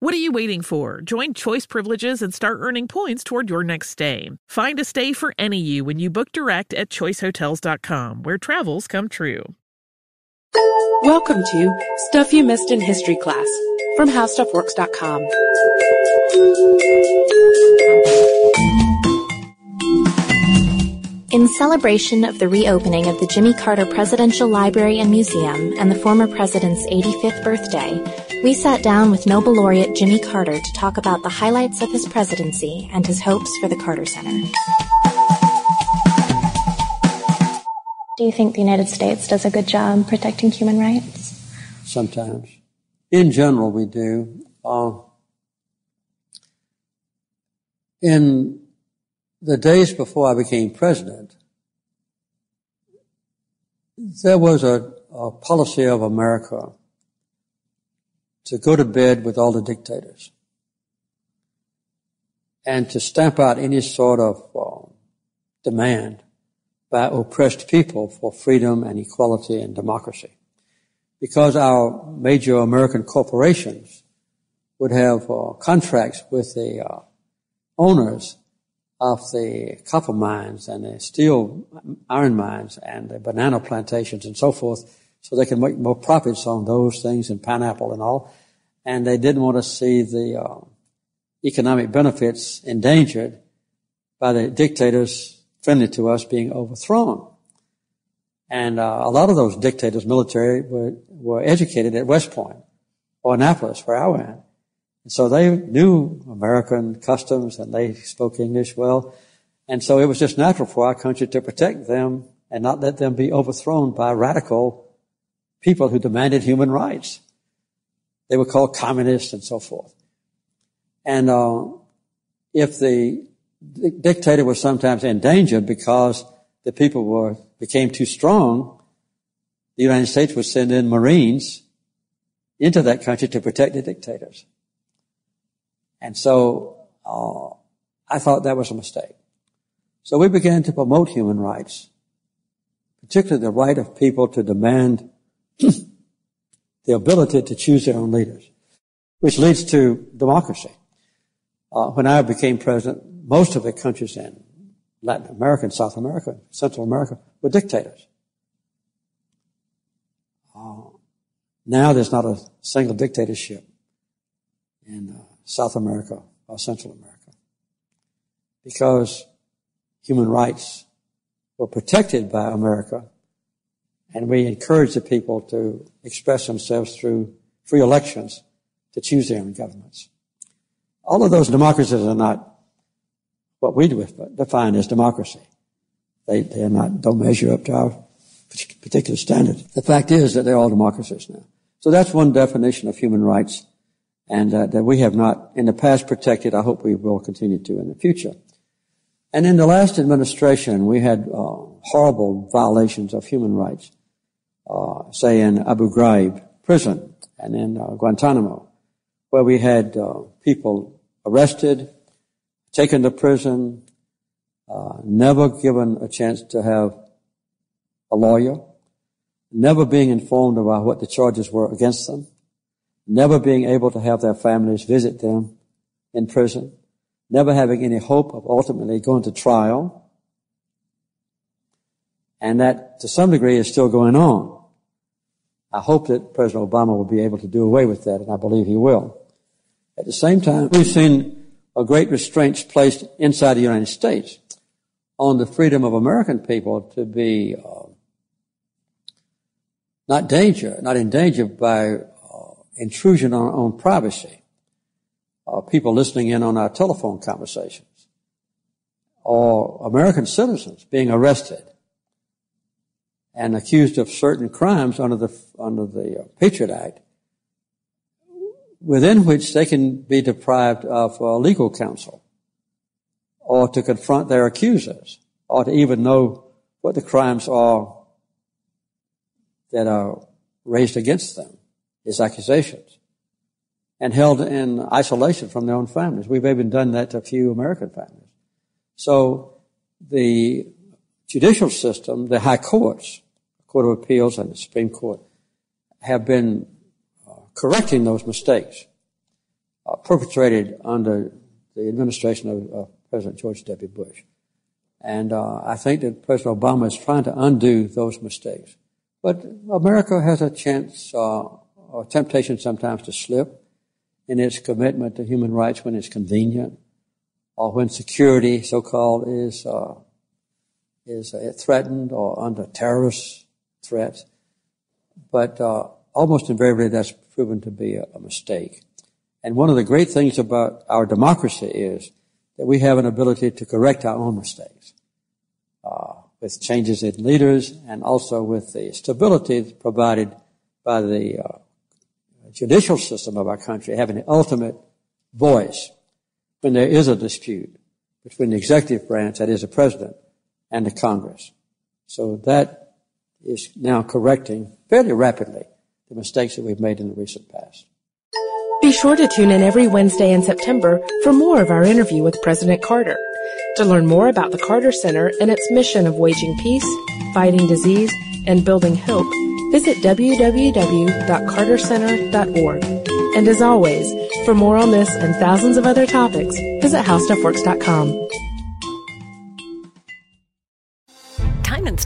What are you waiting for? Join Choice Privileges and start earning points toward toward your next stay. Find a stay for any you when you book direct at choicehotels.com, where travels come true. Welcome to Stuff You Missed in History Class from HowStuffWorks.com. In celebration of the reopening of the Jimmy Carter Presidential Library and Museum and the former president's 85th birthday, we sat down with Nobel laureate Jimmy Carter to talk about the highlights of his presidency and his hopes for the Carter Center. Do you think the United States does a good job protecting human rights? Sometimes. In general, we do. Uh, in the days before I became president, there was a, a policy of America to go to bed with all the dictators and to stamp out any sort of uh, demand by oppressed people for freedom and equality and democracy. Because our major American corporations would have uh, contracts with the uh, owners of the copper mines and the steel iron mines and the banana plantations and so forth so they can make more profits on those things and pineapple and all. And they didn't want to see the uh, economic benefits endangered by the dictators friendly to us being overthrown. And uh, a lot of those dictators, military, were, were educated at West Point or Annapolis, where I went. And so they knew American customs and they spoke English well. And so it was just natural for our country to protect them and not let them be overthrown by radical people who demanded human rights. They were called communists and so forth. And uh, if the dictator was sometimes endangered because the people were became too strong, the United States would send in Marines into that country to protect the dictators. And so uh, I thought that was a mistake. So we began to promote human rights, particularly the right of people to demand the ability to choose their own leaders, which leads to democracy. Uh, when I became president, most of the countries in Latin America and South America, Central America, were dictators. Uh, now there's not a single dictatorship in uh, South America or Central America because human rights were protected by America and we encourage the people to express themselves through free elections to choose their own governments. All of those democracies are not what we define as democracy. They, they are not, don't measure up to our particular standard. The fact is that they're all democracies now. So that's one definition of human rights and uh, that we have not in the past protected. I hope we will continue to in the future. And in the last administration, we had uh, horrible violations of human rights, uh, say in Abu Ghraib prison and in uh, Guantanamo, where we had uh, people arrested, taken to prison, uh, never given a chance to have a lawyer, never being informed about what the charges were against them, never being able to have their families visit them in prison, never having any hope of ultimately going to trial. And that to some degree is still going on. I hope that President Obama will be able to do away with that, and I believe he will. At the same time, we've seen a great restraints placed inside the United States on the freedom of American people to be uh, not danger, not endangered by uh, intrusion on, on privacy. Uh, people listening in on our telephone conversations, or American citizens being arrested and accused of certain crimes under the under the Patriot Act, within which they can be deprived of uh, legal counsel, or to confront their accusers, or to even know what the crimes are that are raised against them, his accusations, and held in isolation from their own families. We've even done that to a few American families. So the judicial system, the high courts, Court of Appeals and the Supreme Court, have been uh, correcting those mistakes uh, perpetrated under the administration of President George W. Bush. And uh, I think that President Obama is trying to undo those mistakes. But America has a chance, or temptation sometimes to slip in its commitment to human rights when it's convenient, or when security, so-called, is uh, is uh, threatened or under terrorist threat. But uh, almost invariably, that's proven to be a, a mistake. And one of the great things about our democracy is that we have an ability to correct our own mistakes. Uh, with changes in leaders and also with the stability provided by the uh, judicial system of our country having the ultimate voice when there is a dispute between the executive branch, that is the president, and the Congress. So that is now correcting fairly rapidly the mistakes that we've made in the recent past. Be sure to tune in every Wednesday in September for more of our interview with President Carter. To learn more about the Carter Center and its mission of waging peace, fighting disease, and building hope, visit www.cartercenter.org. And as always, for more on this and thousands of other topics, visit howstuffworks.com.